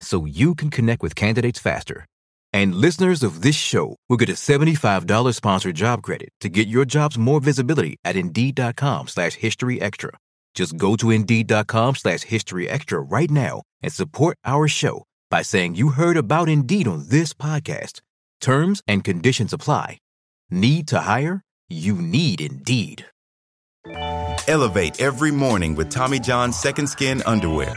so you can connect with candidates faster. And listeners of this show will get a $75 sponsored job credit to get your jobs more visibility at Indeed.com slash History Extra. Just go to Indeed.com slash History Extra right now and support our show by saying you heard about Indeed on this podcast. Terms and conditions apply. Need to hire? You need Indeed. Elevate every morning with Tommy John's Second Skin Underwear.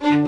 Yeah.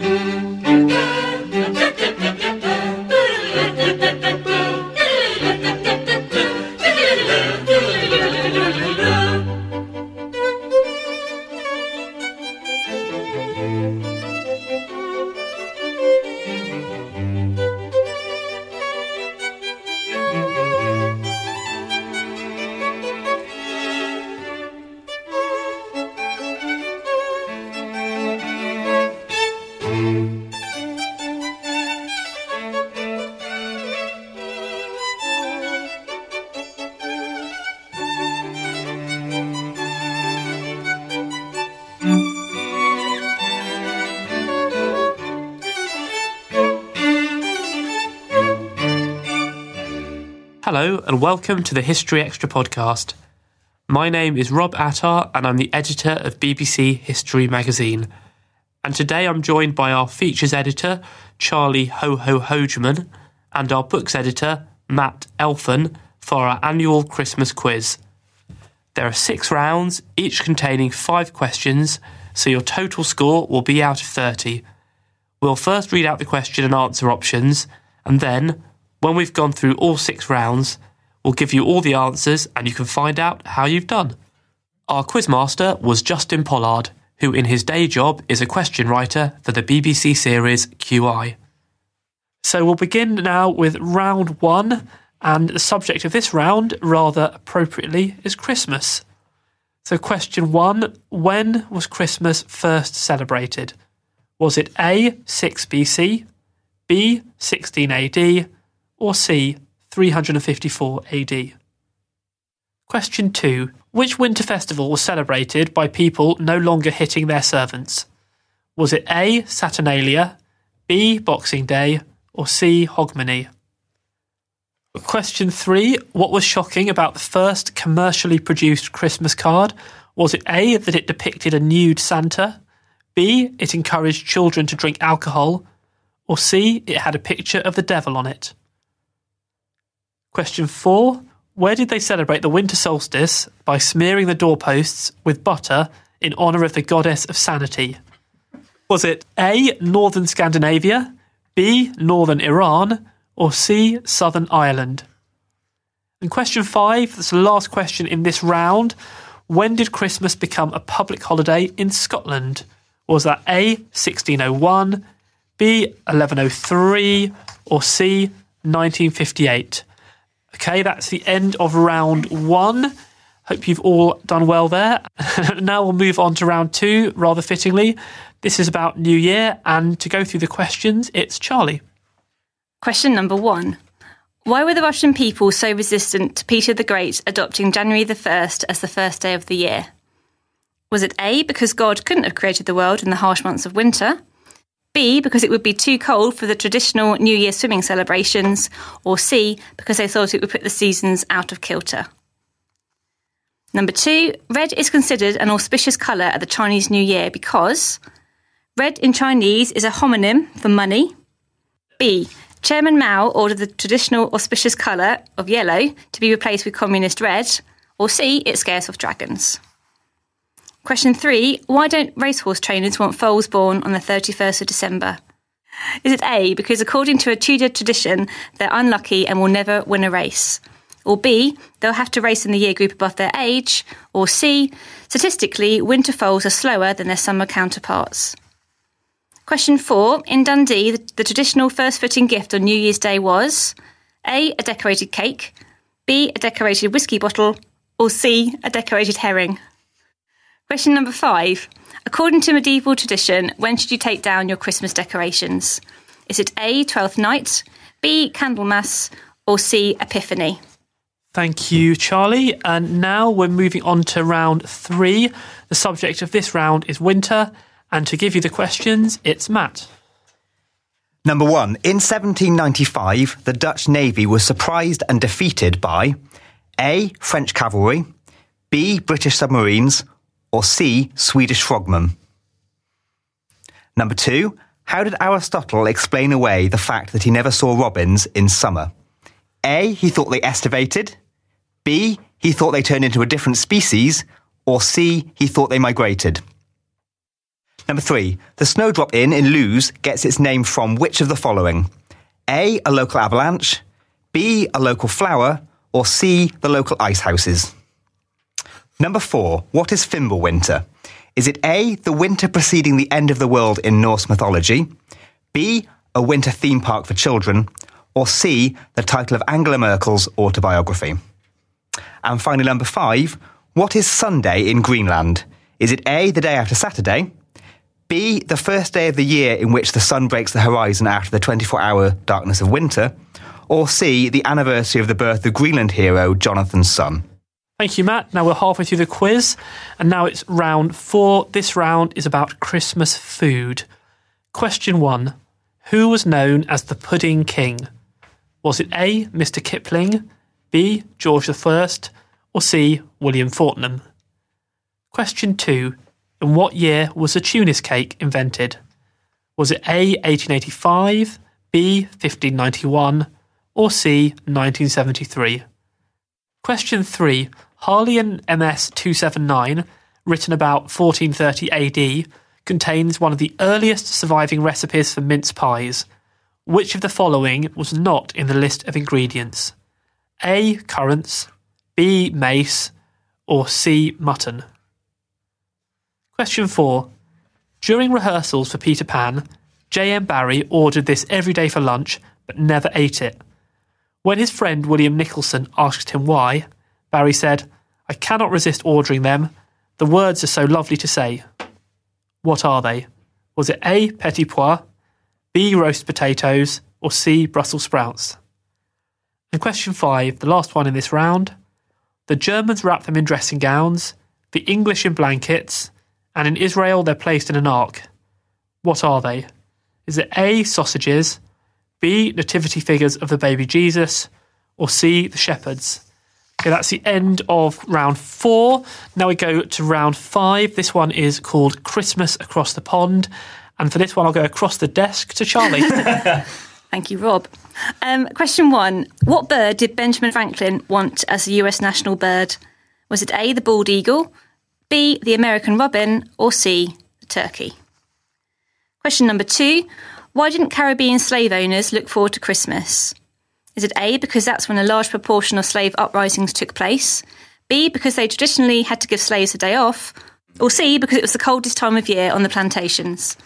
Hello, and welcome to the History Extra podcast. My name is Rob Attar, and I'm the editor of BBC History magazine. And today I'm joined by our features editor, Charlie Ho Ho Hodgman, and our books editor, Matt Elfin, for our annual Christmas quiz. There are six rounds, each containing five questions, so your total score will be out of 30. We'll first read out the question and answer options, and then, when we've gone through all six rounds, we'll give you all the answers and you can find out how you've done. Our quizmaster was Justin Pollard, who in his day job is a question writer for the BBC series QI. So we'll begin now with round one, and the subject of this round, rather appropriately, is Christmas. So, question one When was Christmas first celebrated? Was it A, 6 BC, B, 16 AD, or C, 354 AD? Question 2. Which winter festival was celebrated by people no longer hitting their servants? Was it A, Saturnalia, B, Boxing Day, or C, Hogmanay? Question 3. What was shocking about the first commercially produced Christmas card? Was it A, that it depicted a nude Santa? B, it encouraged children to drink alcohol? Or C, it had a picture of the devil on it? Question four Where did they celebrate the winter solstice by smearing the doorposts with butter in honour of the goddess of sanity? Was it A. Northern Scandinavia, B. Northern Iran, or C. Southern Ireland? And question five, that's the last question in this round. When did Christmas become a public holiday in Scotland? Was that A, 1601, B, 1103, or C, 1958? Okay, that's the end of round one. Hope you've all done well there. now we'll move on to round two, rather fittingly. This is about New Year, and to go through the questions, it's Charlie. Question number one. Why were the Russian people so resistant to Peter the Great adopting January the 1st as the first day of the year? Was it A, because God couldn't have created the world in the harsh months of winter? B, because it would be too cold for the traditional New Year swimming celebrations? Or C, because they thought it would put the seasons out of kilter? Number two, red is considered an auspicious colour at the Chinese New Year because red in Chinese is a homonym for money. B, Chairman Mao ordered the traditional auspicious colour of yellow to be replaced with communist red. Or C, it scares off dragons. Question three Why don't racehorse trainers want foals born on the 31st of December? Is it A, because according to a Tudor tradition, they're unlucky and will never win a race? Or B, they'll have to race in the year group above their age? Or C, statistically, winter foals are slower than their summer counterparts? Question four In Dundee, the, the traditional first footing gift on New Year's Day was A, a decorated cake, B, a decorated whiskey bottle, or C, a decorated herring? Question number five. According to medieval tradition, when should you take down your Christmas decorations? Is it A, Twelfth Night, B, Candlemas, or C, Epiphany? Thank you, Charlie. And now we're moving on to round three. The subject of this round is winter. And to give you the questions, it's Matt. Number one. In 1795, the Dutch Navy was surprised and defeated by A. French cavalry, B. British submarines, or C. Swedish frogmen? Number two, how did Aristotle explain away the fact that he never saw robins in summer? A. He thought they estivated. B. He thought they turned into a different species. Or C. He thought they migrated. Number three, the Snowdrop Inn in Lewes gets its name from which of the following? A. A local avalanche. B. A local flower. Or C. The local ice houses. Number four, what is Fimbulwinter? Is it A, the winter preceding the end of the world in Norse mythology? B, a winter theme park for children? Or C, the title of Angela Merkel's autobiography? And finally, number five, what is Sunday in Greenland? Is it A, the day after Saturday? B, the first day of the year in which the sun breaks the horizon after the 24 hour darkness of winter? Or C, the anniversary of the birth of Greenland hero Jonathan's son? Thank you, Matt. Now we're halfway through the quiz, and now it's round four. This round is about Christmas food. Question one Who was known as the Pudding King? Was it A. Mr. Kipling, B. George I, or C. William Fortnum? Question two In what year was the Tunis cake invented? Was it A. 1885, B. 1591, or C. 1973? Question three Harleian MS 279, written about 1430 AD, contains one of the earliest surviving recipes for mince pies. Which of the following was not in the list of ingredients? A. Currants, B. Mace, or C. Mutton? Question 4. During rehearsals for Peter Pan, J.M. Barrie ordered this every day for lunch but never ate it. When his friend William Nicholson asked him why, Barrie said, I cannot resist ordering them. The words are so lovely to say. What are they? Was it A. Petit pois, B. Roast potatoes, or C. Brussels sprouts? And question five, the last one in this round. The Germans wrap them in dressing gowns, the English in blankets, and in Israel they're placed in an ark. What are they? Is it A. Sausages, B. Nativity figures of the baby Jesus, or C. The shepherds? Okay, that's the end of round four. Now we go to round five. This one is called Christmas Across the Pond. And for this one, I'll go across the desk to Charlie. Thank you, Rob. Um, question one What bird did Benjamin Franklin want as a US national bird? Was it A, the bald eagle, B, the American robin, or C, the turkey? Question number two Why didn't Caribbean slave owners look forward to Christmas? Is it A, because that's when a large proportion of slave uprisings took place? B, because they traditionally had to give slaves a day off, or C, because it was the coldest time of year on the plantations.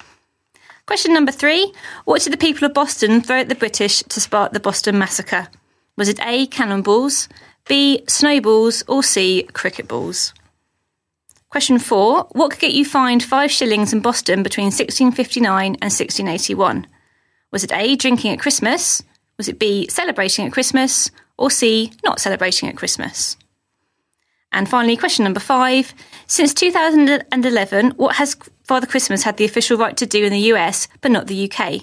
Question number three What did the people of Boston throw at the British to spark the Boston Massacre? Was it A, cannonballs, B, snowballs, or C, cricket balls? Question four What could get you fined five shillings in Boston between 1659 and 1681? Was it A, drinking at Christmas? Was it B, celebrating at Christmas? Or C, not celebrating at Christmas? And finally, question number five. Since 2011, what has Father Christmas had the official right to do in the US but not the UK?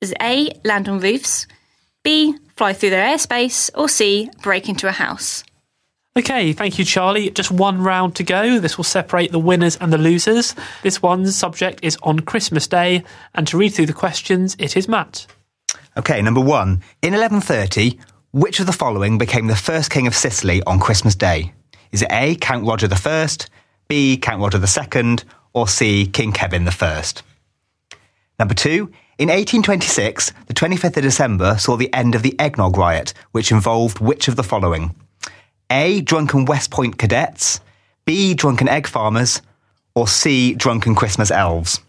Is A, land on roofs, B, fly through their airspace, or C, break into a house? Okay, thank you, Charlie. Just one round to go. This will separate the winners and the losers. This one's subject is on Christmas Day, and to read through the questions, it is Matt. Okay, number one. In 1130, which of the following became the first king of Sicily on Christmas Day? Is it A, Count Roger I, B, Count Roger II, or C, King Kevin I? Number two. In 1826, the 25th of December saw the end of the Eggnog Riot, which involved which of the following? A. Drunken West Point cadets, B. Drunken egg farmers, or C. Drunken Christmas elves.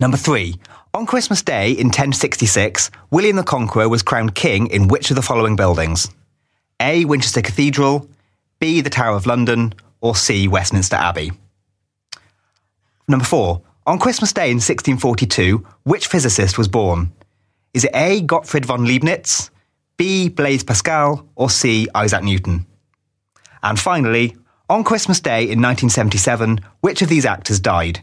Number three. On Christmas Day in 1066, William the Conqueror was crowned king in which of the following buildings? A. Winchester Cathedral, B. The Tower of London, or C. Westminster Abbey. Number four. On Christmas Day in 1642, which physicist was born? Is it A. Gottfried von Leibniz, B. Blaise Pascal, or C. Isaac Newton? And finally, on Christmas Day in 1977, which of these actors died?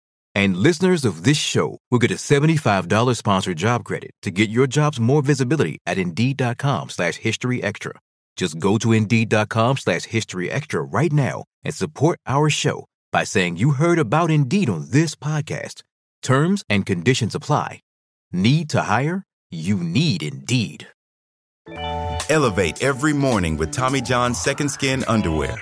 And listeners of this show will get a $75 sponsored job credit to get your jobs more visibility at Indeed.com slash History Extra. Just go to Indeed.com slash History Extra right now and support our show by saying you heard about Indeed on this podcast. Terms and conditions apply. Need to hire? You need Indeed. Elevate every morning with Tommy John's Second Skin Underwear.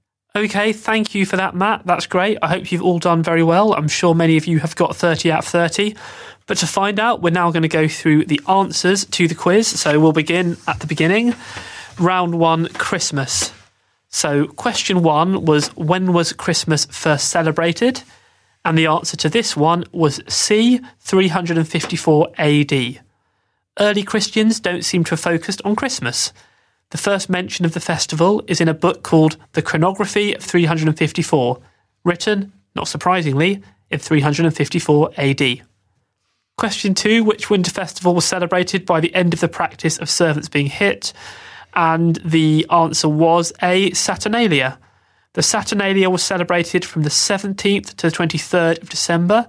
Okay, thank you for that, Matt. That's great. I hope you've all done very well. I'm sure many of you have got 30 out of 30. But to find out, we're now going to go through the answers to the quiz. So we'll begin at the beginning. Round one Christmas. So, question one was when was Christmas first celebrated? And the answer to this one was C, 354 AD. Early Christians don't seem to have focused on Christmas. The first mention of the festival is in a book called The Chronography of 354, written, not surprisingly, in 354 AD. Question two Which winter festival was celebrated by the end of the practice of servants being hit? And the answer was A. Saturnalia. The Saturnalia was celebrated from the 17th to the 23rd of December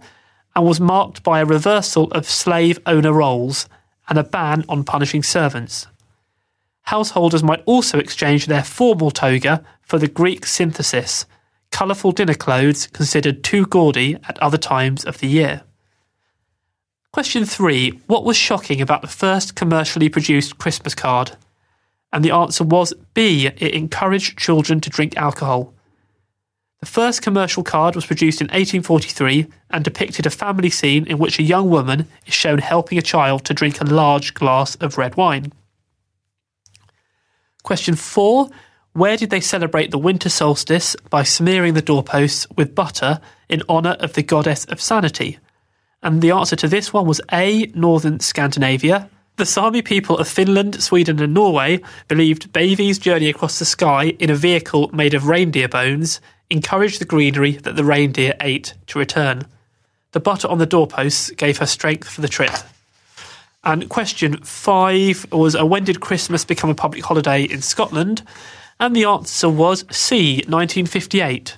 and was marked by a reversal of slave owner roles and a ban on punishing servants householders might also exchange their formal toga for the Greek synthesis, colourful dinner clothes considered too gaudy at other times of the year. Question 3. What was shocking about the first commercially produced Christmas card? And the answer was B. It encouraged children to drink alcohol. The first commercial card was produced in 1843 and depicted a family scene in which a young woman is shown helping a child to drink a large glass of red wine. Question 4. Where did they celebrate the winter solstice by smearing the doorposts with butter in honour of the goddess of sanity? And the answer to this one was A. Northern Scandinavia. The Sami people of Finland, Sweden, and Norway believed Bavy's journey across the sky in a vehicle made of reindeer bones encouraged the greenery that the reindeer ate to return. The butter on the doorposts gave her strength for the trip. And question five was uh, when did Christmas become a public holiday in Scotland? And the answer was C, 1958.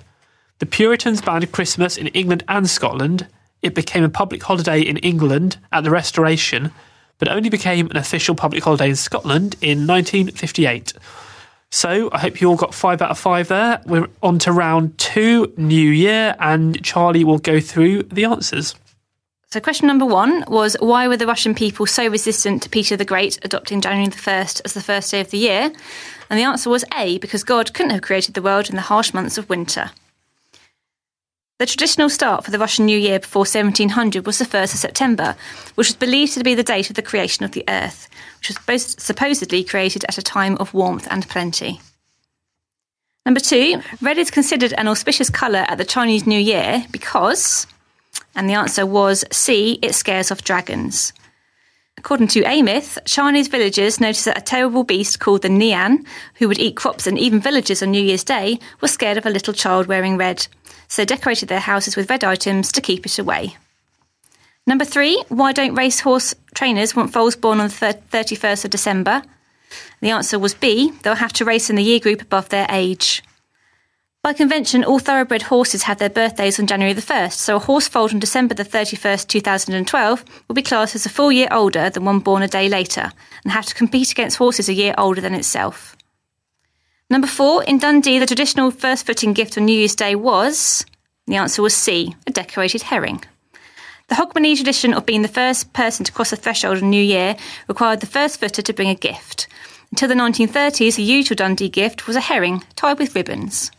The Puritans banned Christmas in England and Scotland. It became a public holiday in England at the Restoration, but only became an official public holiday in Scotland in 1958. So I hope you all got five out of five there. We're on to round two, New Year, and Charlie will go through the answers. So, question number one was why were the Russian people so resistant to Peter the Great adopting January the 1st as the first day of the year? And the answer was A, because God couldn't have created the world in the harsh months of winter. The traditional start for the Russian New Year before 1700 was the 1st of September, which was believed to be the date of the creation of the earth, which was both supposedly created at a time of warmth and plenty. Number two, red is considered an auspicious colour at the Chinese New Year because, and the answer was C, it scares off dragons. According to a myth, Chinese villagers noticed that a terrible beast called the Nian, who would eat crops and even villagers on New Year's Day, was scared of a little child wearing red, so they decorated their houses with red items to keep it away. Number three, why don't racehorse trainers want foals born on the 31st of December? The answer was B, they'll have to race in the year group above their age. By convention, all thoroughbred horses have their birthdays on January the 1st, so a horse foaled on December the 31st, 2012 will be classed as a full year older than one born a day later and have to compete against horses a year older than itself. Number four, in Dundee, the traditional first footing gift on New Year's Day was. The answer was C, a decorated herring. The Hogmanay tradition of being the first person to cross the threshold on New Year required the first footer to bring a gift. Until the 1930s, the usual Dundee gift was a herring tied with ribbons.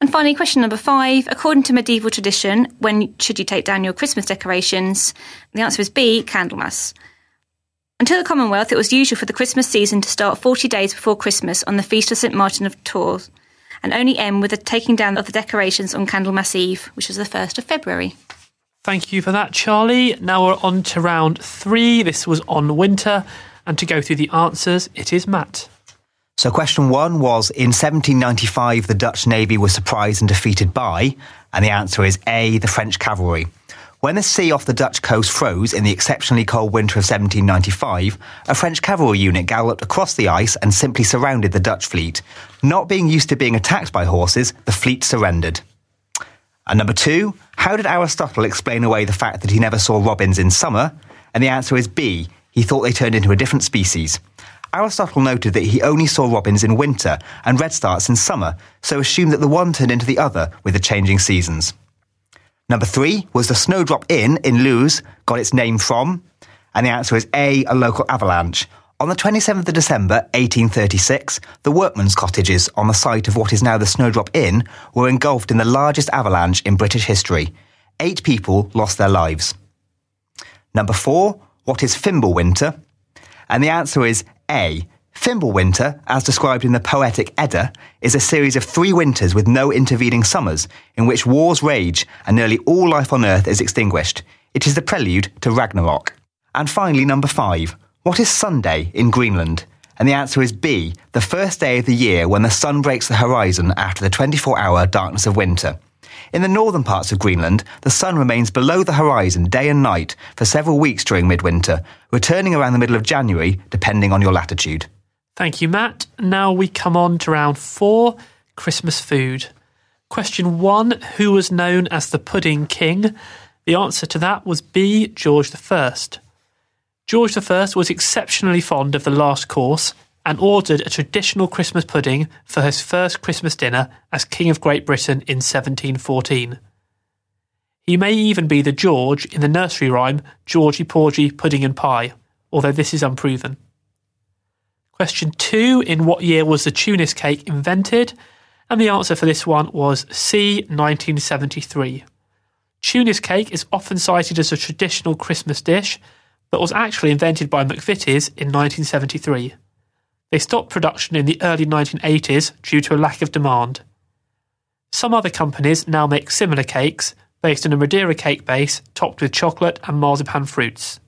And finally, question number five. According to medieval tradition, when should you take down your Christmas decorations? The answer is B, Candlemas. Until the Commonwealth, it was usual for the Christmas season to start 40 days before Christmas on the Feast of St. Martin of Tours, and only end with the taking down of the decorations on Candlemas Eve, which was the 1st of February. Thank you for that, Charlie. Now we're on to round three. This was on winter. And to go through the answers, it is Matt. So, question one was In 1795, the Dutch Navy was surprised and defeated by, and the answer is A, the French cavalry. When the sea off the Dutch coast froze in the exceptionally cold winter of 1795, a French cavalry unit galloped across the ice and simply surrounded the Dutch fleet. Not being used to being attacked by horses, the fleet surrendered. And number two, how did Aristotle explain away the fact that he never saw robins in summer? And the answer is B, he thought they turned into a different species. Aristotle noted that he only saw robins in winter and redstarts in summer, so assumed that the one turned into the other with the changing seasons. Number three was the Snowdrop Inn in Lewes got its name from, and the answer is A, a local avalanche. On the 27th of December 1836, the workmen's cottages on the site of what is now the Snowdrop Inn were engulfed in the largest avalanche in British history. Eight people lost their lives. Number four, what is Fimbulwinter? And the answer is A. Fimbulwinter, as described in the poetic Edda, is a series of three winters with no intervening summers, in which wars rage and nearly all life on Earth is extinguished. It is the prelude to Ragnarok. And finally, number five. What is Sunday in Greenland? And the answer is B, the first day of the year when the sun breaks the horizon after the 24 hour darkness of winter. In the northern parts of Greenland, the sun remains below the horizon day and night for several weeks during midwinter, returning around the middle of January, depending on your latitude. Thank you, Matt. Now we come on to round four Christmas food. Question one Who was known as the Pudding King? The answer to that was B. George I. George I was exceptionally fond of the last course and ordered a traditional Christmas pudding for his first Christmas dinner as King of Great Britain in 1714. He may even be the George in the nursery rhyme Georgie Porgy Pudding and Pie, although this is unproven. Question 2 In what year was the Tunis cake invented? And the answer for this one was C, 1973. Tunis cake is often cited as a traditional Christmas dish, but was actually invented by McVitie's in 1973. They stopped production in the early 1980s due to a lack of demand. Some other companies now make similar cakes based on a Madeira cake base topped with chocolate and marzipan fruits.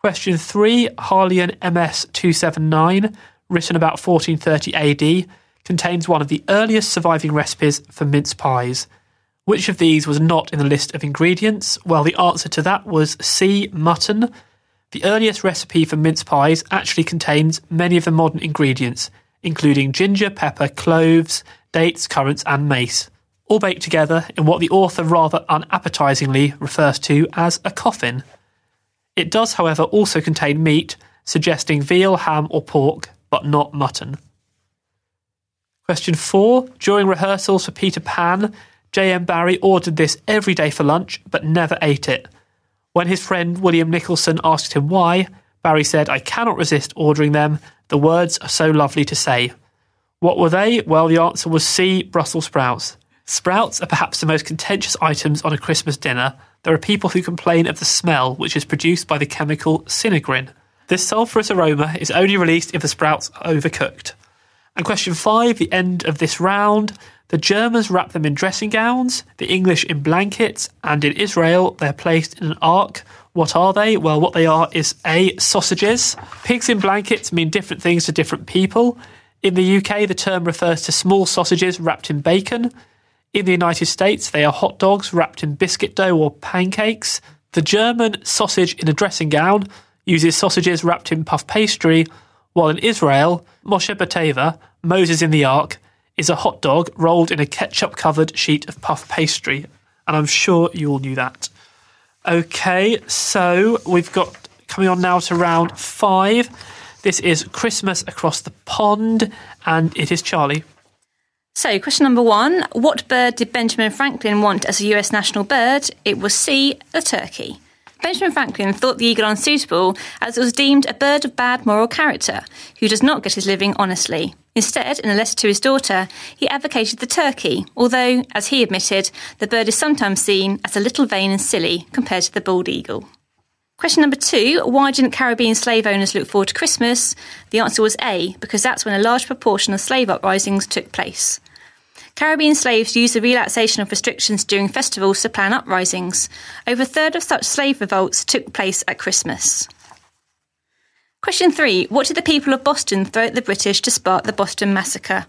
Question 3, Harleian MS 279, written about 1430 AD, contains one of the earliest surviving recipes for mince pies. Which of these was not in the list of ingredients? Well, the answer to that was C, mutton. The earliest recipe for mince pies actually contains many of the modern ingredients, including ginger, pepper, cloves, dates, currants, and mace, all baked together in what the author rather unappetizingly refers to as a coffin. It does, however, also contain meat, suggesting veal, ham, or pork, but not mutton. Question 4. During rehearsals for Peter Pan, J.M. Barrie ordered this every day for lunch, but never ate it. When his friend William Nicholson asked him why, Barrie said, I cannot resist ordering them. The words are so lovely to say. What were they? Well, the answer was C. Brussels sprouts. Sprouts are perhaps the most contentious items on a Christmas dinner. There are people who complain of the smell, which is produced by the chemical sinigrin. This sulphurous aroma is only released if the sprouts are overcooked. And question five, the end of this round. The Germans wrap them in dressing gowns, the English in blankets, and in Israel they're placed in an ark. What are they? Well, what they are is A, sausages. Pigs in blankets mean different things to different people. In the UK, the term refers to small sausages wrapped in bacon. In the United States, they are hot dogs wrapped in biscuit dough or pancakes. The German sausage in a dressing gown uses sausages wrapped in puff pastry, while in Israel, Moshe Bateva, Moses in the Ark, is a hot dog rolled in a ketchup covered sheet of puff pastry. And I'm sure you all knew that. Okay, so we've got coming on now to round five. This is Christmas across the pond, and it is Charlie. So, question number one What bird did Benjamin Franklin want as a US national bird? It was C, a turkey. Benjamin Franklin thought the eagle unsuitable as it was deemed a bird of bad moral character who does not get his living honestly. Instead, in a letter to his daughter, he advocated the turkey, although, as he admitted, the bird is sometimes seen as a little vain and silly compared to the bald eagle. Question number two Why didn't Caribbean slave owners look forward to Christmas? The answer was A, because that's when a large proportion of slave uprisings took place. Caribbean slaves used the relaxation of restrictions during festivals to plan uprisings. Over a third of such slave revolts took place at Christmas. Question three What did the people of Boston throw at the British to spark the Boston Massacre?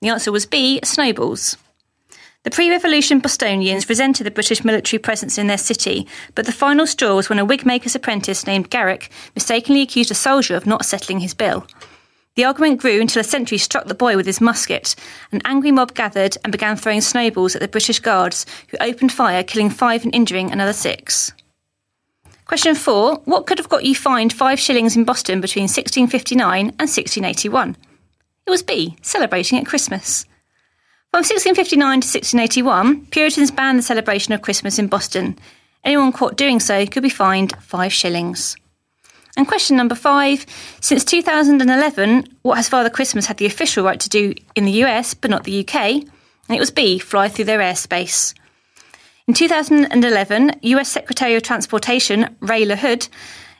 The answer was B snowballs. The pre revolution Bostonians resented the British military presence in their city, but the final straw was when a wigmaker's apprentice named Garrick mistakenly accused a soldier of not settling his bill. The argument grew until a sentry struck the boy with his musket. An angry mob gathered and began throwing snowballs at the British guards, who opened fire, killing five and injuring another six. Question four What could have got you fined five shillings in Boston between 1659 and 1681? It was B, celebrating at Christmas. From 1659 to 1681, Puritans banned the celebration of Christmas in Boston. Anyone caught doing so could be fined five shillings. And question number five Since 2011, what has Father Christmas had the official right to do in the US but not the UK? And it was B, fly through their airspace. In 2011, US Secretary of Transportation Ray LaHood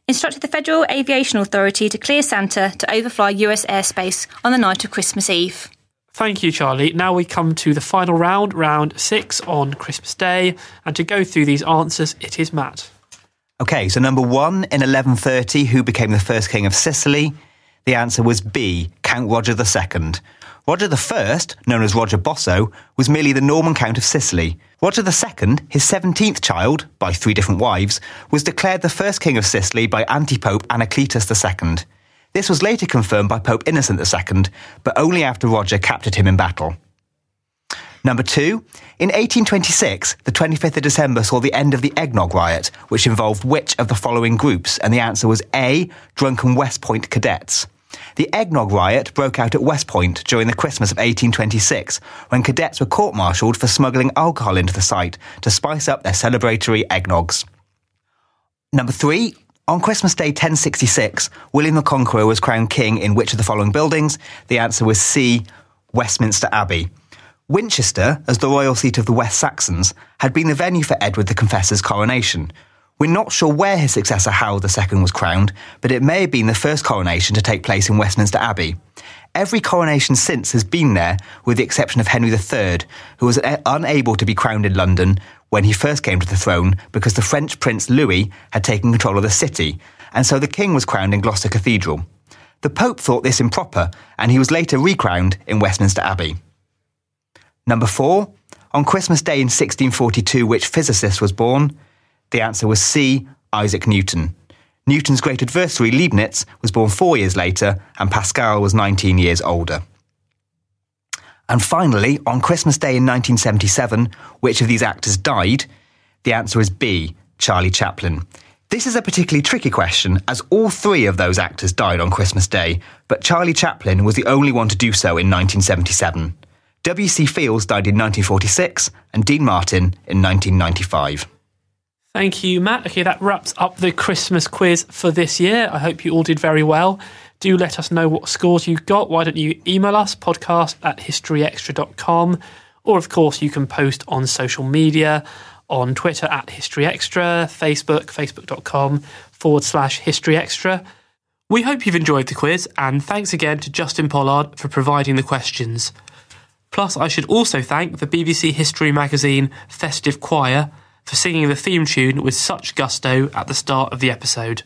instructed the Federal Aviation Authority to clear Santa to overfly US airspace on the night of Christmas Eve. Thank you, Charlie. Now we come to the final round, round six on Christmas Day. And to go through these answers, it is Matt. Okay, so number one, in 1130, who became the first king of Sicily? The answer was B, Count Roger II. Roger I, known as Roger Bosso, was merely the Norman Count of Sicily. Roger II, his 17th child, by three different wives, was declared the first king of Sicily by anti-pope Anacletus II. This was later confirmed by Pope Innocent II, but only after Roger captured him in battle. Number two, in 1826, the 25th of December saw the end of the Eggnog Riot, which involved which of the following groups? And the answer was A, drunken West Point cadets. The Eggnog Riot broke out at West Point during the Christmas of 1826, when cadets were court martialed for smuggling alcohol into the site to spice up their celebratory eggnogs. Number three, on Christmas Day 1066, William the Conqueror was crowned king in which of the following buildings? The answer was C, Westminster Abbey. Winchester, as the royal seat of the West Saxons, had been the venue for Edward the Confessor's coronation. We're not sure where his successor Harold II was crowned, but it may have been the first coronation to take place in Westminster Abbey. Every coronation since has been there, with the exception of Henry III, who was unable to be crowned in London when he first came to the throne because the French Prince Louis had taken control of the city, and so the king was crowned in Gloucester Cathedral. The Pope thought this improper, and he was later recrowned in Westminster Abbey. Number four, on Christmas Day in 1642, which physicist was born? The answer was C. Isaac Newton. Newton's great adversary, Leibniz, was born four years later, and Pascal was 19 years older. And finally, on Christmas Day in 1977, which of these actors died? The answer is B. Charlie Chaplin. This is a particularly tricky question, as all three of those actors died on Christmas Day, but Charlie Chaplin was the only one to do so in 1977. W.C. Fields died in 1946, and Dean Martin in 1995. Thank you, Matt. Okay, that wraps up the Christmas quiz for this year. I hope you all did very well. Do let us know what scores you got. Why don't you email us, podcast at historyextra.com, or of course, you can post on social media on Twitter at historyextra, Facebook, facebook.com forward slash historyextra. We hope you've enjoyed the quiz, and thanks again to Justin Pollard for providing the questions. Plus, I should also thank the BBC History Magazine Festive Choir for singing the theme tune with such gusto at the start of the episode.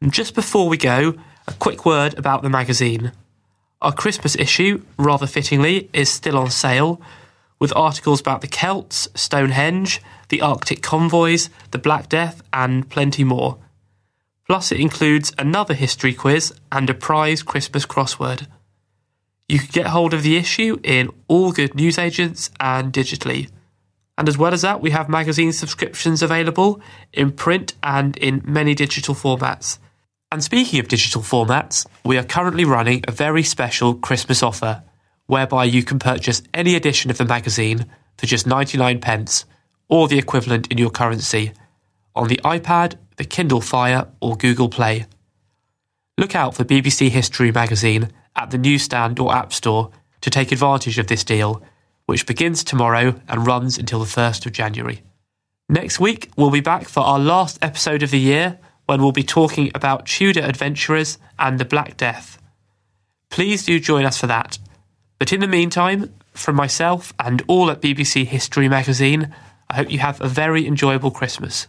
And just before we go, a quick word about the magazine. Our Christmas issue, rather fittingly, is still on sale, with articles about the Celts, Stonehenge, the Arctic convoys, the Black Death, and plenty more. Plus, it includes another history quiz and a prize Christmas crossword. You can get hold of the issue in all good newsagents and digitally. And as well as that, we have magazine subscriptions available in print and in many digital formats. And speaking of digital formats, we are currently running a very special Christmas offer whereby you can purchase any edition of the magazine for just 99 pence or the equivalent in your currency on the iPad, the Kindle Fire, or Google Play. Look out for BBC History magazine at the newsstand or App Store to take advantage of this deal which begins tomorrow and runs until the 1st of January. Next week, we'll be back for our last episode of the year when we'll be talking about Tudor adventurers and the Black Death. Please do join us for that. But in the meantime, from myself and all at BBC History Magazine, I hope you have a very enjoyable Christmas.